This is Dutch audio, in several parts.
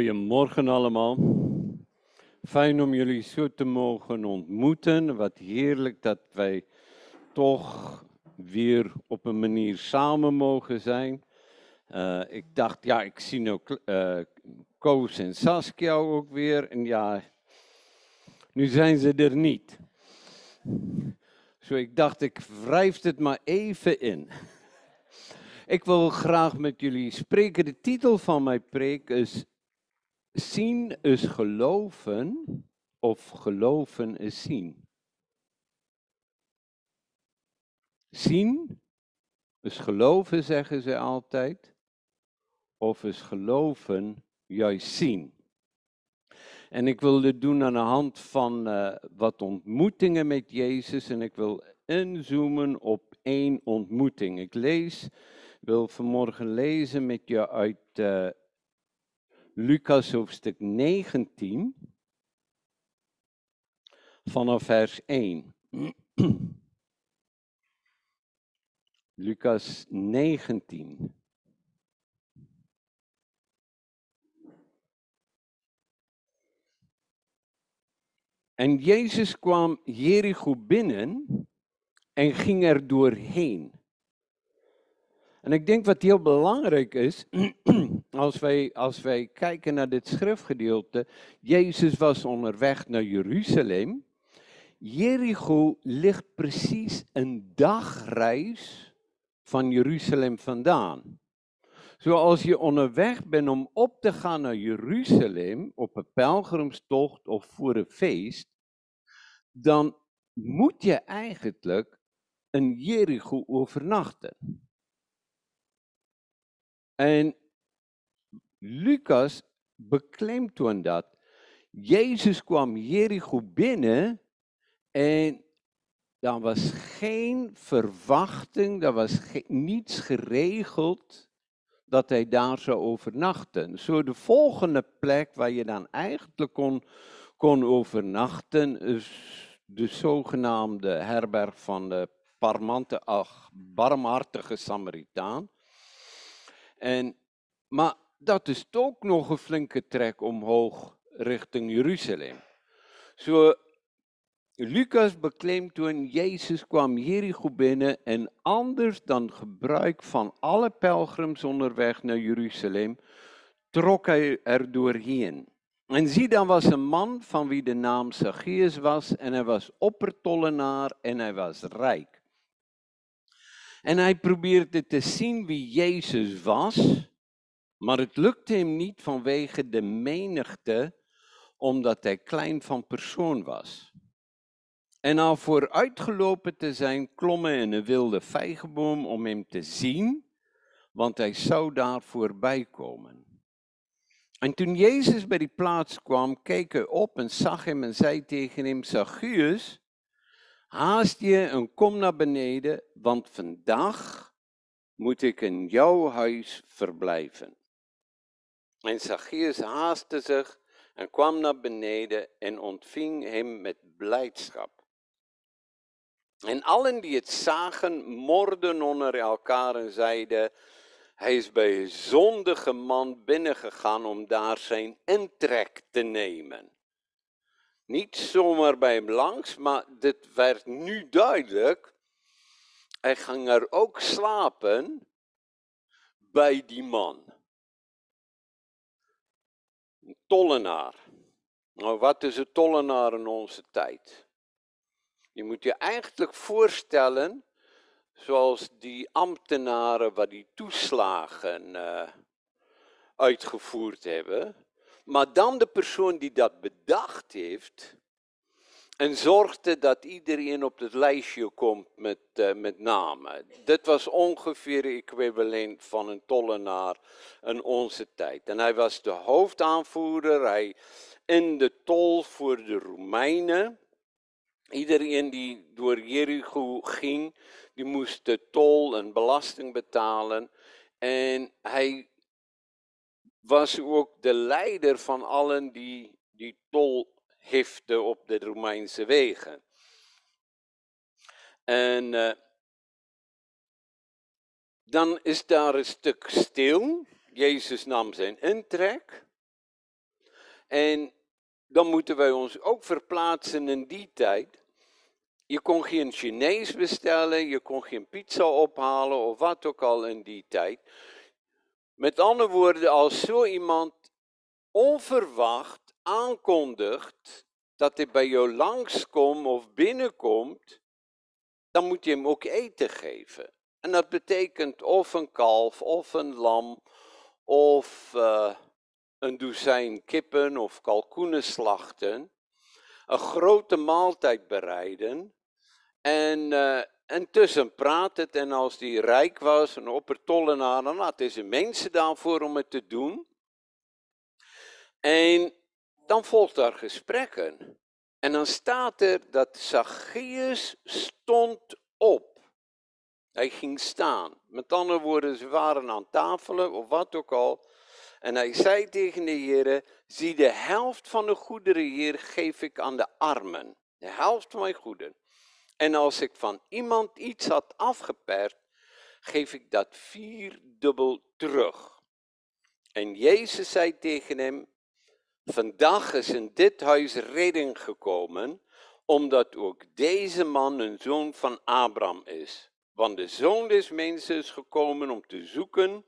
Goedemorgen allemaal. Fijn om jullie zo te mogen ontmoeten. Wat heerlijk dat wij toch weer op een manier samen mogen zijn. Uh, ik dacht, ja, ik zie nu uh, Koos en Saskia ook weer. En ja, nu zijn ze er niet. Zo, ik dacht, ik wrijf het maar even in. Ik wil graag met jullie spreken. De titel van mijn preek is Zien is geloven of geloven is zien. Zien is geloven, zeggen ze altijd, of is geloven juist zien. En ik wil dit doen aan de hand van uh, wat ontmoetingen met Jezus en ik wil inzoomen op één ontmoeting. Ik lees, wil vanmorgen lezen met je uit uh, Lucas hoofdstuk 19, vanaf vers 1. Lucas 19. En Jezus kwam Jericho binnen en ging er doorheen. En ik denk wat heel belangrijk is, als wij, als wij kijken naar dit schriftgedeelte, Jezus was onderweg naar Jeruzalem. Jericho ligt precies een dagreis van Jeruzalem vandaan. Zoals je onderweg bent om op te gaan naar Jeruzalem, op een pelgrimstocht of voor een feest, dan moet je eigenlijk een Jericho overnachten. En Lucas beklemtoont dat. Jezus kwam Jericho binnen en er was geen verwachting, er was niets geregeld dat hij daar zou overnachten. Zo de volgende plek waar je dan eigenlijk kon, kon overnachten is de zogenaamde herberg van de parmante, ach, barmhartige Samaritaan. En, maar dat is ook nog een flinke trek omhoog richting Jeruzalem. Zo, Lucas bekleemt toen Jezus kwam Jericho binnen en anders dan gebruik van alle pelgrims onderweg naar Jeruzalem, trok hij er doorheen. En zie, dan was een man van wie de naam Zacchaeus was en hij was oppertollenaar en hij was rijk. En hij probeerde te zien wie Jezus was, maar het lukte hem niet vanwege de menigte, omdat hij klein van persoon was. En al vooruitgelopen te zijn, klom hij in een wilde vijgenboom om hem te zien, want hij zou daar voorbij komen. En toen Jezus bij die plaats kwam, keek hij op en zag hem en zei tegen hem, Zacchaeus, haast je en kom naar beneden, want vandaag moet ik in jouw huis verblijven. En Zacchaeus haastte zich en kwam naar beneden en ontving hem met blijdschap. En allen die het zagen, morden onder elkaar en zeiden, hij is bij een zondige man binnengegaan om daar zijn intrek te nemen. Niet zomaar bij hem langs, maar dit werd nu duidelijk. Hij ging er ook slapen bij die man. Een tollenaar. Nou, wat is een tollenaar in onze tijd? Je moet je eigenlijk voorstellen zoals die ambtenaren waar die toeslagen uh, uitgevoerd hebben. Maar dan de persoon die dat bedacht heeft en zorgde dat iedereen op het lijstje komt met, uh, met namen. Dit was ongeveer equivalent van een tollenaar in onze tijd. En hij was de hoofdaanvoerder, hij in de tol voor de Romeinen. Iedereen die door Jericho ging, die moest de tol en belasting betalen. En hij was ook de leider van allen die die tol heften op de Romeinse wegen. En uh, dan is daar een stuk stil. Jezus nam zijn intrek. En dan moeten wij ons ook verplaatsen in die tijd. Je kon geen Chinees bestellen, je kon geen pizza ophalen of wat ook al in die tijd. Met andere woorden, als zo iemand onverwacht aankondigt dat hij bij jou langskomt of binnenkomt, dan moet je hem ook eten geven. En dat betekent of een kalf, of een lam, of uh, een dozijn kippen of kalkoenen slachten. Een grote maaltijd bereiden. En uh, intussen praat het, en als die rijk was, een oppertollenaar, dan had hij zijn mensen daarvoor om het te doen. En dan volgt daar gesprekken. En dan staat er dat Zacchaeus stond op. Hij ging staan. Met andere woorden, ze waren aan tafelen of wat ook al. En hij zei tegen de Heer: Zie, de helft van de goederen hier geef ik aan de armen. De helft van mijn goederen. En als ik van iemand iets had afgeperd, geef ik dat vierdubbel terug. En Jezus zei tegen hem: Vandaag is in dit huis redding gekomen, omdat ook deze man een zoon van Abraham is. Want de zoon des mensen is gekomen om te zoeken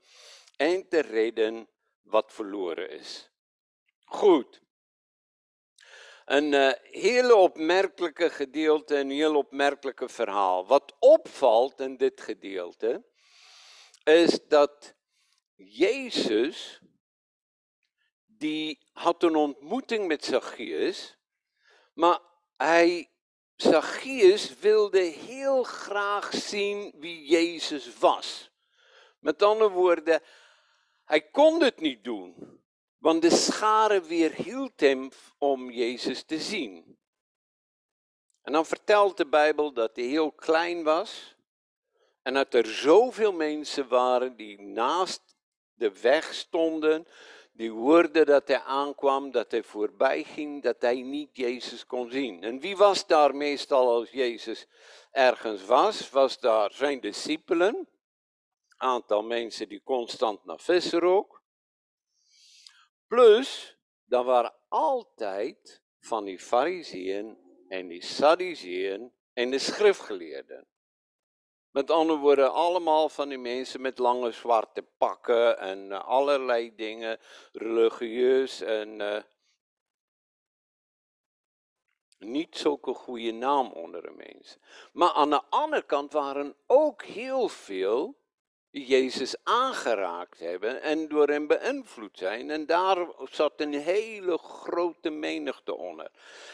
en te redden wat verloren is. Goed. Een uh, hele opmerkelijke gedeelte, een heel opmerkelijke verhaal. Wat opvalt in dit gedeelte, is dat Jezus die had een ontmoeting met Zacchaeus, maar hij, Zacchaeus wilde heel graag zien wie Jezus was. Met andere woorden, hij kon het niet doen, want de schare weerhield hem om Jezus te zien. En dan vertelt de Bijbel dat hij heel klein was en dat er zoveel mensen waren die naast de weg stonden, die hoorde dat hij aankwam, dat hij voorbij ging, dat hij niet Jezus kon zien. En wie was daar meestal als Jezus ergens was? Was daar zijn discipelen, aantal mensen die constant naar vissen rook. Plus, dan waren altijd van die fariseeën en die sadduceeën en de schriftgeleerden. Met andere woorden, allemaal van die mensen met lange zwarte pakken en eh, allerlei dingen, religieus en uh, niet zulke goede naam onder de mensen. Maar aan de andere kant waren ook heel veel Jezus aangeraakt hebben en door hem beïnvloed zijn. En daar zat een hele grote menigte onder.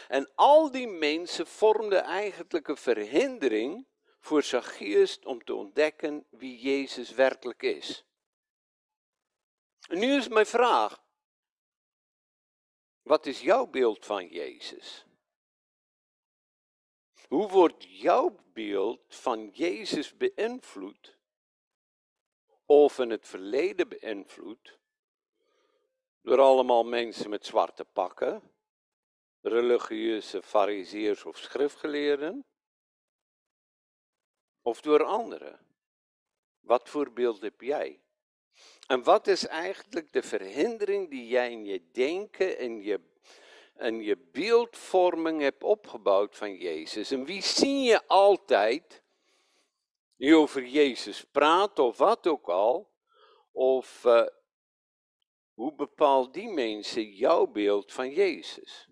En al die mensen vormden eigenlijk een verhindering voor Zacchaeus om te ontdekken wie Jezus werkelijk is. En nu is mijn vraag. Wat is jouw beeld van Jezus? Hoe wordt jouw beeld van Jezus beïnvloed? Of in het verleden beïnvloed? Door allemaal mensen met zwarte pakken, religieuze fariseers of schriftgeleerden? of door anderen? Wat voor beeld heb jij? En wat is eigenlijk de verhindering die jij in je denken en je, en je beeldvorming hebt opgebouwd van Jezus? En wie zie je altijd die over Jezus praat of wat ook al? Of uh, hoe bepaalt die mensen jouw beeld van Jezus?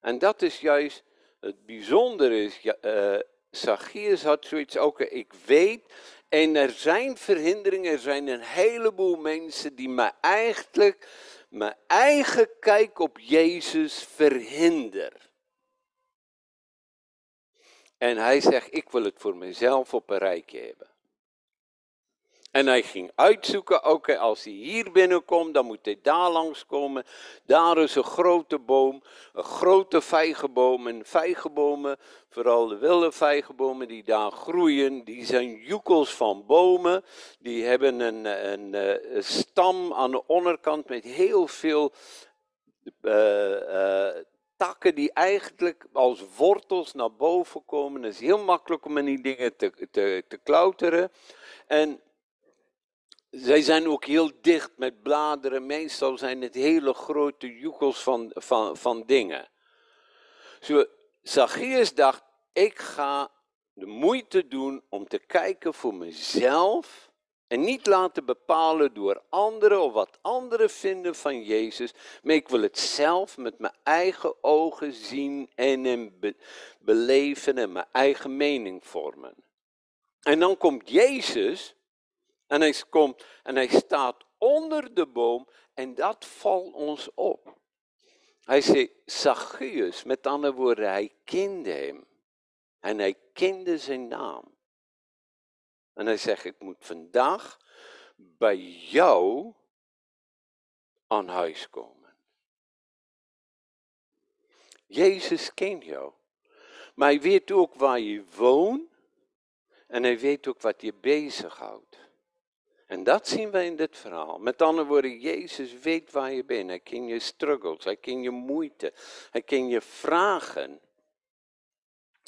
En dat is juist het bijzondere is, uh, Zacchaeus had zoiets ook, ik weet, en er zijn verhinderingen, er zijn een heleboel mensen die me eigenlijk mijn eigen kijk op Jezus verhinderen. En hij zegt, ik wil het voor mezelf op een rijtje hebben. En hij ging uitzoeken, oké, als hij hier binnenkomt, dan moet hij daar langskomen. Daar is een grote boom, een grote vijgenboom. En vijgenbomen, vooral de wilde vijgenbomen die daar groeien, die zijn joekels van bomen. Die hebben een, een, een stam aan de onderkant met heel veel uh, uh, takken die eigenlijk als wortels naar boven komen. Het is heel makkelijk om in die dingen te, te, te klauteren. En zij zijn ook heel dicht met bladeren. Meestal zijn het hele grote joekels van, van, van dingen. Zo, Zacchaeus dacht, ik ga de moeite doen om te kijken voor mezelf en niet laten bepalen door anderen of wat anderen vinden van Jezus. Maar ik wil het zelf met mijn eigen ogen zien en beleven en mijn eigen mening vormen. En dan komt Jezus en hij komt en hij staat onder de boom en dat valt ons op. Hij zei Zacchaeus, met andere woorden, hij kende hem. En hij kende zijn naam. En hij zegt, ik moet vandaag bij jou aan huis komen. Jezus kent jou. Maar hij weet ook waar je woont. En hij weet ook wat je bezighoudt. En dat zien we in dit verhaal. Met andere woorden, Jezus weet waar je bent. Hij kent je struggles, hij kent je moeite, hij kent je vragen.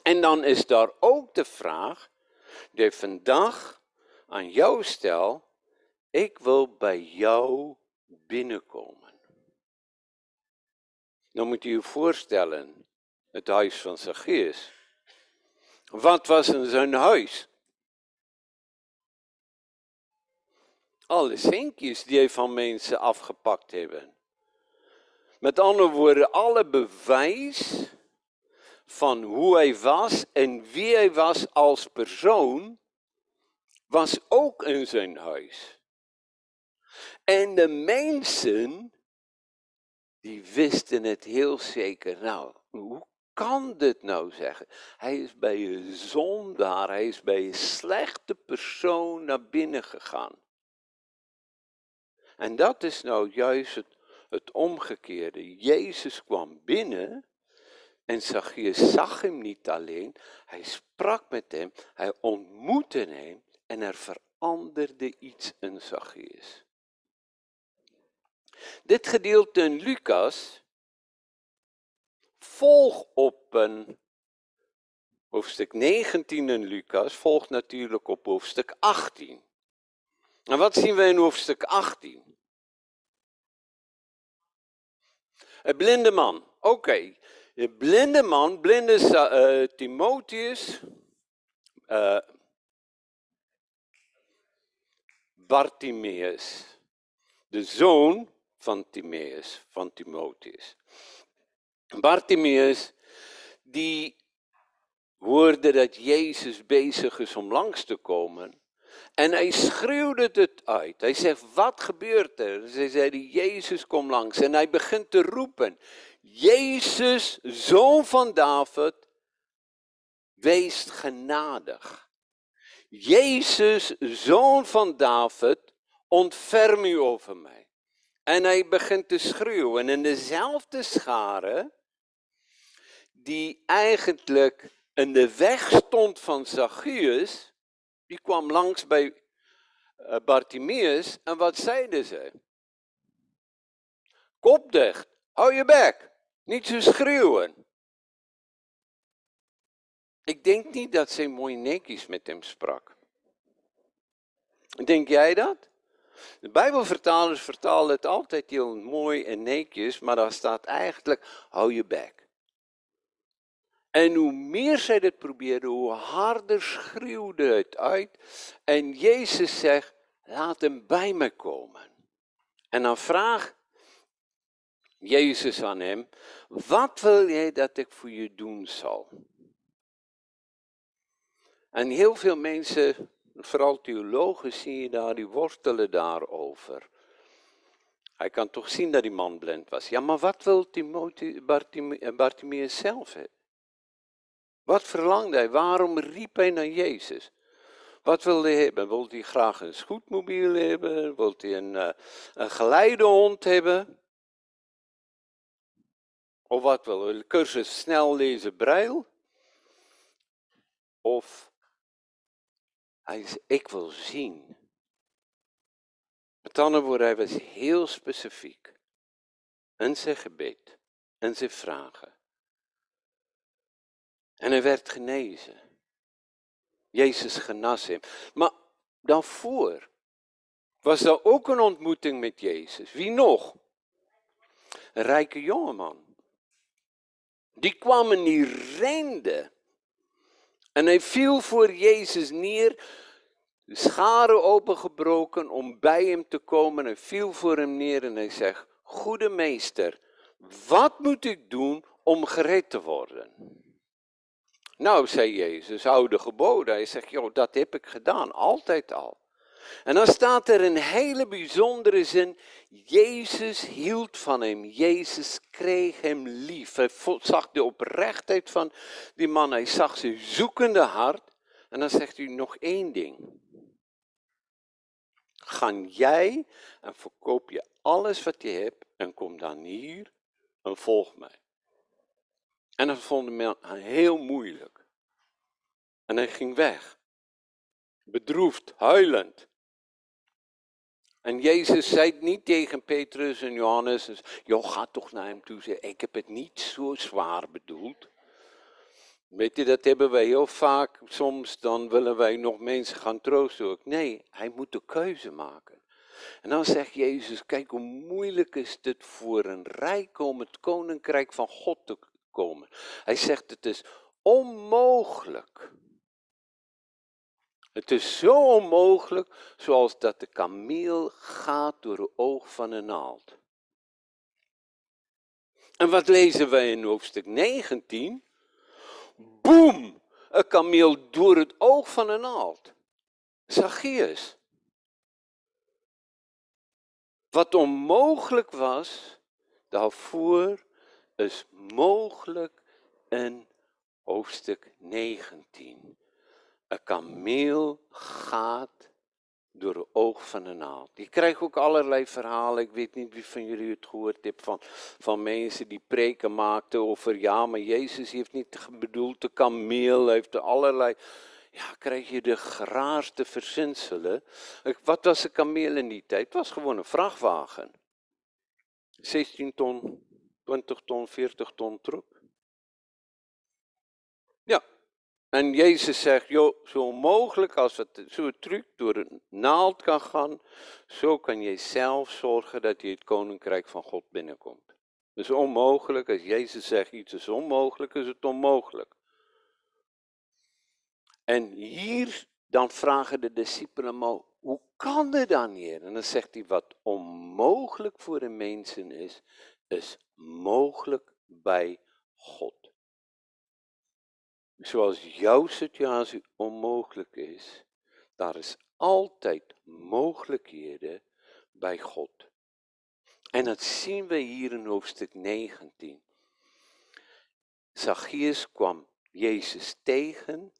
En dan is daar ook de vraag die vandaag aan jou stel. Ik wil bij jou binnenkomen. Dan moet je je voorstellen, het huis van Zacchaeus. Wat was in zijn huis? alle zinkjes die hij van mensen afgepakt hebben. Met andere woorden, alle bewijs van hoe hij was en wie hij was als persoon, was ook in zijn huis. En de mensen, die wisten het heel zeker. Nou, hoe kan dit nou zeggen? Hij is bij een zondaar, hij is bij een slechte persoon naar binnen gegaan. En dat is nou juist het, het omgekeerde. Jezus kwam binnen en je zag hem niet alleen, hij sprak met hem, hij ontmoette hem en er veranderde iets in Zacchaeus. Dit gedeelte in Lucas volgt op een hoofdstuk 19 in Lucas, volgt natuurlijk op hoofdstuk 18. En wat zien we in hoofdstuk 18? Een blinde man. Oké. Een blinde man, blinde uh, Timotheus. Uh, Bartimeus. De zoon van Timaeus, van Timotheus. Bartimeus, die hoorde dat Jezus bezig is om langs te komen. En hij schreeuwde het uit. Hij zegt, wat gebeurt er? Ze zeiden, Jezus kom langs. En hij begint te roepen, Jezus, zoon van David, wees genadig. Jezus, zoon van David, ontferm u over mij. En hij begint te schreeuwen. En dezelfde schare, die eigenlijk in de weg stond van Zacchaeus, die kwam langs bij uh, Bartimeus en wat zeiden ze? Kop dicht, hou je bek, niet zo schreeuwen. Ik denk niet dat ze mooi netjes met hem sprak. Denk jij dat? De Bijbelvertalers vertalen het altijd heel mooi en netjes, maar daar staat eigenlijk, hou je bek. En hoe meer zij dit probeerde, hoe harder schreeuwde het uit. En Jezus zegt, laat hem bij me komen. En dan vraagt Jezus aan hem, wat wil jij dat ik voor je doen zal? En heel veel mensen, vooral theologen, zie je daar, die wortelen daarover. Hij kan toch zien dat die man blind was. Ja, maar wat wil Bartimeus zelf hebben? Wat verlangde hij? Waarom riep hij naar Jezus? Wat wilde hij hebben? Wilde hij graag een scootmobiel hebben? Wilde hij een, uh, een geleidehond hebben? Of wat wil hij? Cursus snel lezen breil? Of hij zei, ik wil zien. Met andere woorden, hij was heel specifiek. En zijn gebed. En zijn vragen. En hij werd genezen. Jezus genas hem. Maar daarvoor was er ook een ontmoeting met Jezus. Wie nog? Een rijke jongeman. Die kwam en die rende. En hij viel voor Jezus neer, scharen opengebroken om bij hem te komen. Hij viel voor hem neer en hij zegt, goede meester, wat moet ik doen om gered te worden? Nou, zei Jezus, hou de geboden. Hij zegt, joh, dat heb ik gedaan, altijd al. En dan staat er een hele bijzondere zin. Jezus hield van hem. Jezus kreeg hem lief. Hij zag de oprechtheid van die man. Hij zag zijn zoekende hart. En dan zegt hij nog één ding. Ga jij en verkoop je alles wat je hebt en kom dan hier en volg mij. En dat vond man heel moeilijk. En hij ging weg. Bedroefd, huilend. En Jezus zei niet tegen Petrus en Johannes, joh, ga toch naar hem toe. Ik heb het niet zo zwaar bedoeld. Weet je, dat hebben wij heel vaak. Soms dan willen wij nog mensen gaan troosten. Nee, hij moet de keuze maken. En dan zegt Jezus, kijk hoe moeilijk is het voor een rijk om het koninkrijk van God te Hij zegt, het is onmogelijk het is zo onmogelijk zoals dat de kameel gaat door het oog van een naald. En wat lezen wij in hoofdstuk 19? Boem! Een kameel door het oog van een naald. Zacchaeus. Wat onmogelijk was, daarvoor is mogelijk in hoofdstuk 19. Een kameel gaat door het oog van een naald. Je krijgt ook allerlei verhalen. Ik weet niet wie van jullie het gehoord heeft van, van mensen die preken maakten over ja, maar Jezus heeft niet bedoeld de kameel, heeft allerlei. Ja, krijg je de graarste verzinselen. Wat was een kameel in die tijd? Het was gewoon een vrachtwagen. 16 ton, 20 ton, 40 ton truck. En Jezus zegt, zo mogelijk als het zo'n truc door een naald kan gaan, zo kan je zelf zorgen dat je het koninkrijk van God binnenkomt. Is onmogelijk, als Jezus zegt iets is onmogelijk, is het onmogelijk. En hier dan vragen de discipelen, hoe kan dit dan hier? En dan zegt hij, wat onmogelijk voor de mensen is, is mogelijk bij God zoals jouw situatie onmogelijk is, daar is altijd mogelijkheden bij God. En dat zien we hier in hoofdstuk 19. Zacchaeus kwam Jezus tegen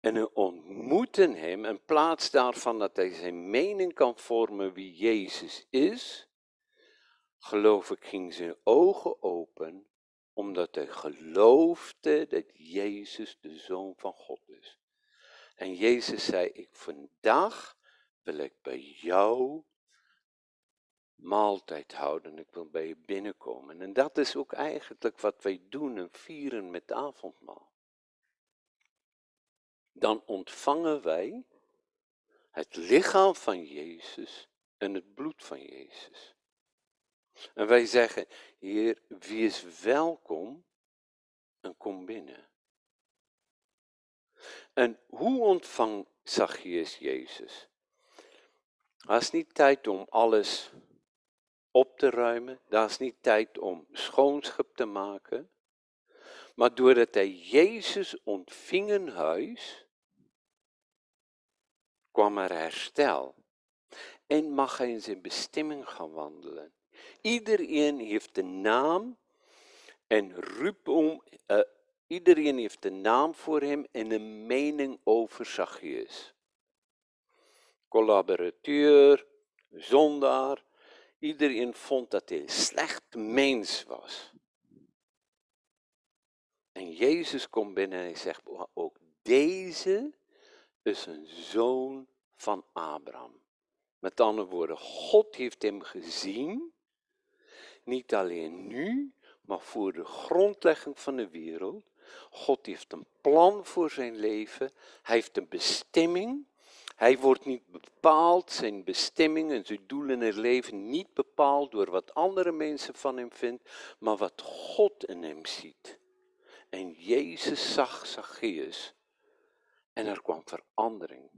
en ontmoette hem. In plaats daarvan dat hij zijn mening kan vormen wie Jezus is, geloof ik, ging zijn ogen open omdat hij geloofde dat Jezus de Zoon van God is. En Jezus zei, ik vandaag wil ik bij jou maaltijd houden. Ik wil bij je binnenkomen. En dat is ook eigenlijk wat wij doen en vieren met avondmaal. Dan ontvangen wij het lichaam van Jezus en het bloed van Jezus. En wij zeggen, Heer, wie is welkom en kom binnen. En hoe ontvangt Zacchaeus Jezus? Het is niet tijd om alles op te ruimen. Dat is niet tijd om schoonschap te maken. Maar doordat hij Jezus ontving in huis, kwam er herstel. En mag hij in zijn bestemming gaan wandelen. Iedereen heeft een naam en roep om, uh, iedereen heeft een naam voor hem en een mening over Zacchaeus. Collaborateur, zondaar, iedereen vond dat hij een slecht mens was. En Jezus komt binnen en hij zegt, ook deze is een zoon van Abraham. Met andere woorden, God heeft hem gezien niet alleen nu, maar voor de grondlegging van de wereld. God heeft een plan voor zijn leven. Hij heeft een bestemming. Hij wordt niet bepaald, zijn bestemming en zijn doel in het leven niet bepaald door wat andere mensen van hem vinden, maar wat God in hem ziet. En Jezus zag Zacchaeus en er kwam verandering.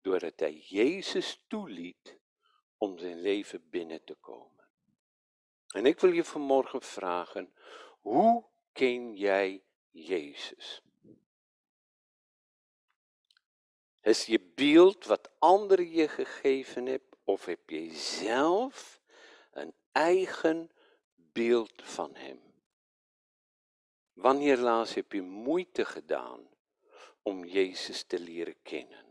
Doordat hij Jezus toeliet om zijn leven binnen te komen. En ik wil je vanmorgen vragen, hoe ken jij Jezus? Is je beeld wat anderen je gegeven hebben, of heb je zelf een eigen beeld van Hem? Wanneer laatst heb je moeite gedaan om Jezus te leren kennen?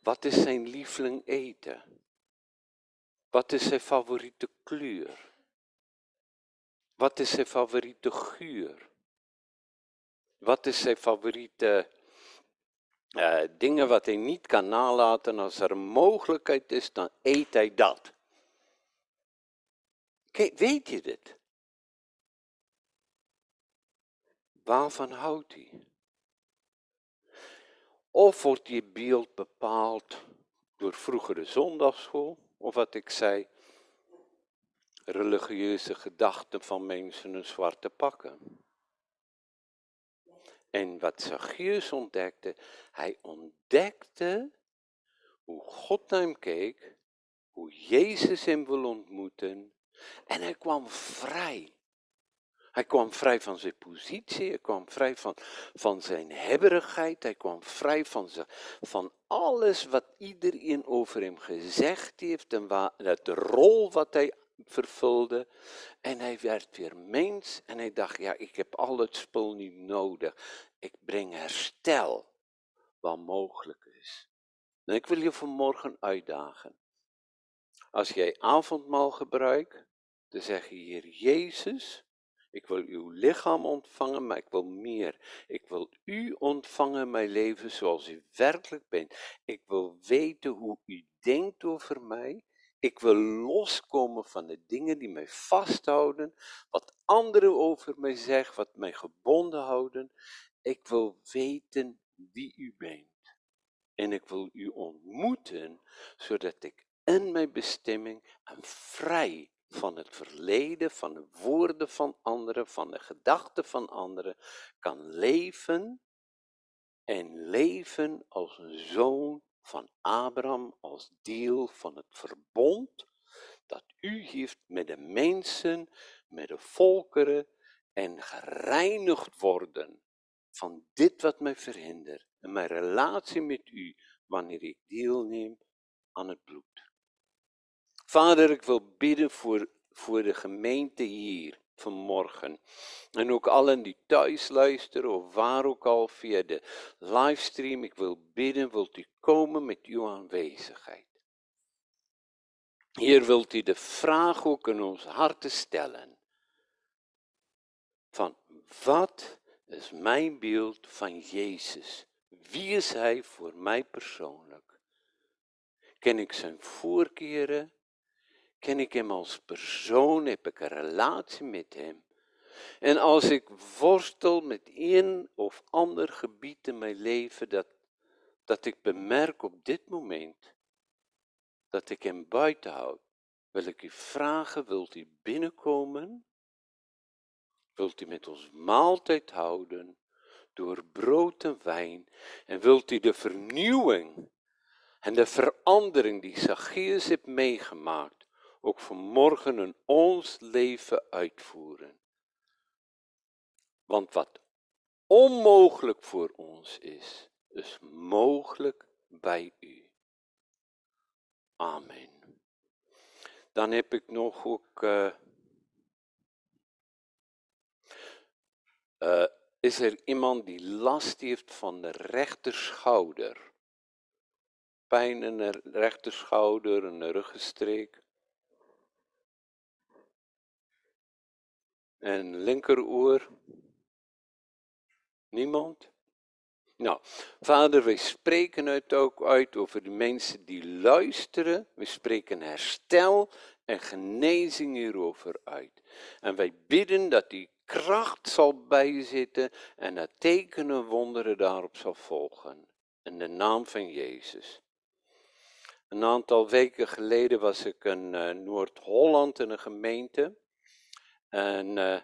Wat is zijn lieveling eten? Wat is zijn favoriete kleur? Wat is zijn favoriete geur? Wat is zijn favoriete uh, dingen wat hij niet kan nalaten? Als er een mogelijkheid is, dan eet hij dat. Kijk, weet je dit? Waarvan houdt hij? Of wordt je beeld bepaald door vroegere zondagschool, of wat ik zei, religieuze gedachten van mensen in zwarte pakken. En wat Zacchaeus ontdekte, hij ontdekte hoe God naar hem keek, hoe Jezus hem wil ontmoeten, en hij kwam vrij. Hij kwam vrij van zijn positie, hij kwam vrij van, van zijn hebberigheid, hij kwam vrij van, zijn, van alles wat iedereen over hem gezegd heeft en waar, de rol wat hij vervulde. En hij werd weer mens en hij dacht, ja, ik heb al het spul niet nodig. Ik breng herstel wat mogelijk is. En ik wil je vanmorgen uitdagen. Als jij avondmaal gebruikt, dan zeg je, Heer Jezus, ik wil uw lichaam ontvangen, maar ik wil meer. Ik wil u ontvangen, mijn leven zoals u werkelijk bent. Ik wil weten hoe u denkt over mij. Ik wil loskomen van de dingen die mij vasthouden, wat anderen over mij zeggen, wat mij gebonden houden. Ik wil weten wie u bent. En ik wil u ontmoeten, zodat ik in mijn bestemming en vrij van het verleden, van de woorden van anderen, van de gedachten van anderen, kan leven en leven als een zoon van Abraham, als deel van het verbond dat u heeft met de mensen, met de volkeren en gereinigd worden van dit wat mij verhindert en mijn relatie met u wanneer ik deelneem aan het bloed. Vader, ik wil bidden voor, voor de gemeente hier vanmorgen. En ook allen die thuis luisteren of waar ook al via de livestream. Ik wil bidden, wilt u komen met uw aanwezigheid. Hier wilt u de vraag ook in ons harten stellen. Van wat is mijn beeld van Jezus? Wie is Hij voor mij persoonlijk? Ken ik zijn voorkeren? Ken ik hem als persoon? Heb ik een relatie met hem? En als ik worstel met een of ander gebied in mijn leven, dat, dat ik bemerk op dit moment dat ik hem buiten houd, wil ik u vragen, wilt u binnenkomen? Wilt u met ons maaltijd houden door brood en wijn? En wilt u de vernieuwing en de verandering die Zacchaeus heeft meegemaakt, ook vanmorgen in ons leven uitvoeren. Want wat onmogelijk voor ons is, is mogelijk bij u. Amen. Dan heb ik nog ook. Uh, uh, is er iemand die last heeft van de rechterschouder? Pijn in de rechterschouder, een ruggenstreek? En linkeroor? Niemand? Nou, vader, wij spreken het ook uit over de mensen die luisteren. We spreken herstel en genezing hierover uit. En wij bidden dat die kracht zal bijzitten en dat tekenen wonderen daarop zal volgen. In de naam van Jezus. Een aantal weken geleden was ik in uh, Noord-Holland in een gemeente. En uh,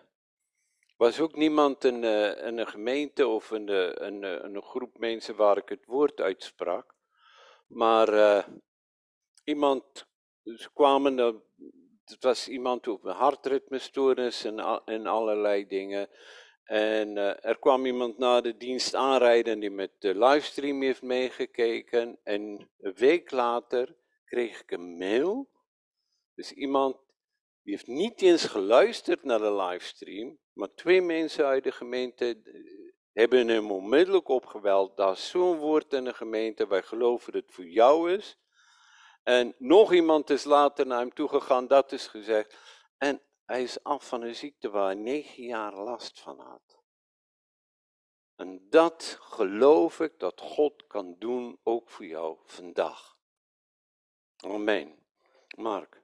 was ook niemand in, in, een gemeente of in, een groep mensen waar ik het woord uitsprak. Maar iemand, ze kwamen, het was iemand op een hartritmestoornis en, en allerlei dingen. En er kwam iemand na de dienst aanrijden die met de livestream heeft meegekeken. En een week later kreeg ik een mail. Dus iemand die heeft niet eens geluisterd naar de livestream. Maar twee mensen uit de gemeente eh, hebben hem onmiddellijk opgeweld. Daar is zo'n woord in de gemeente. Wij geloven dat het voor jou is. En nog iemand is later naar hem toegegaan, dat is gezegd. En hij is af van een ziekte waar hij negen jaar last van had. En dat geloof ik dat God kan doen ook voor jou vandaag. Amen. Mark.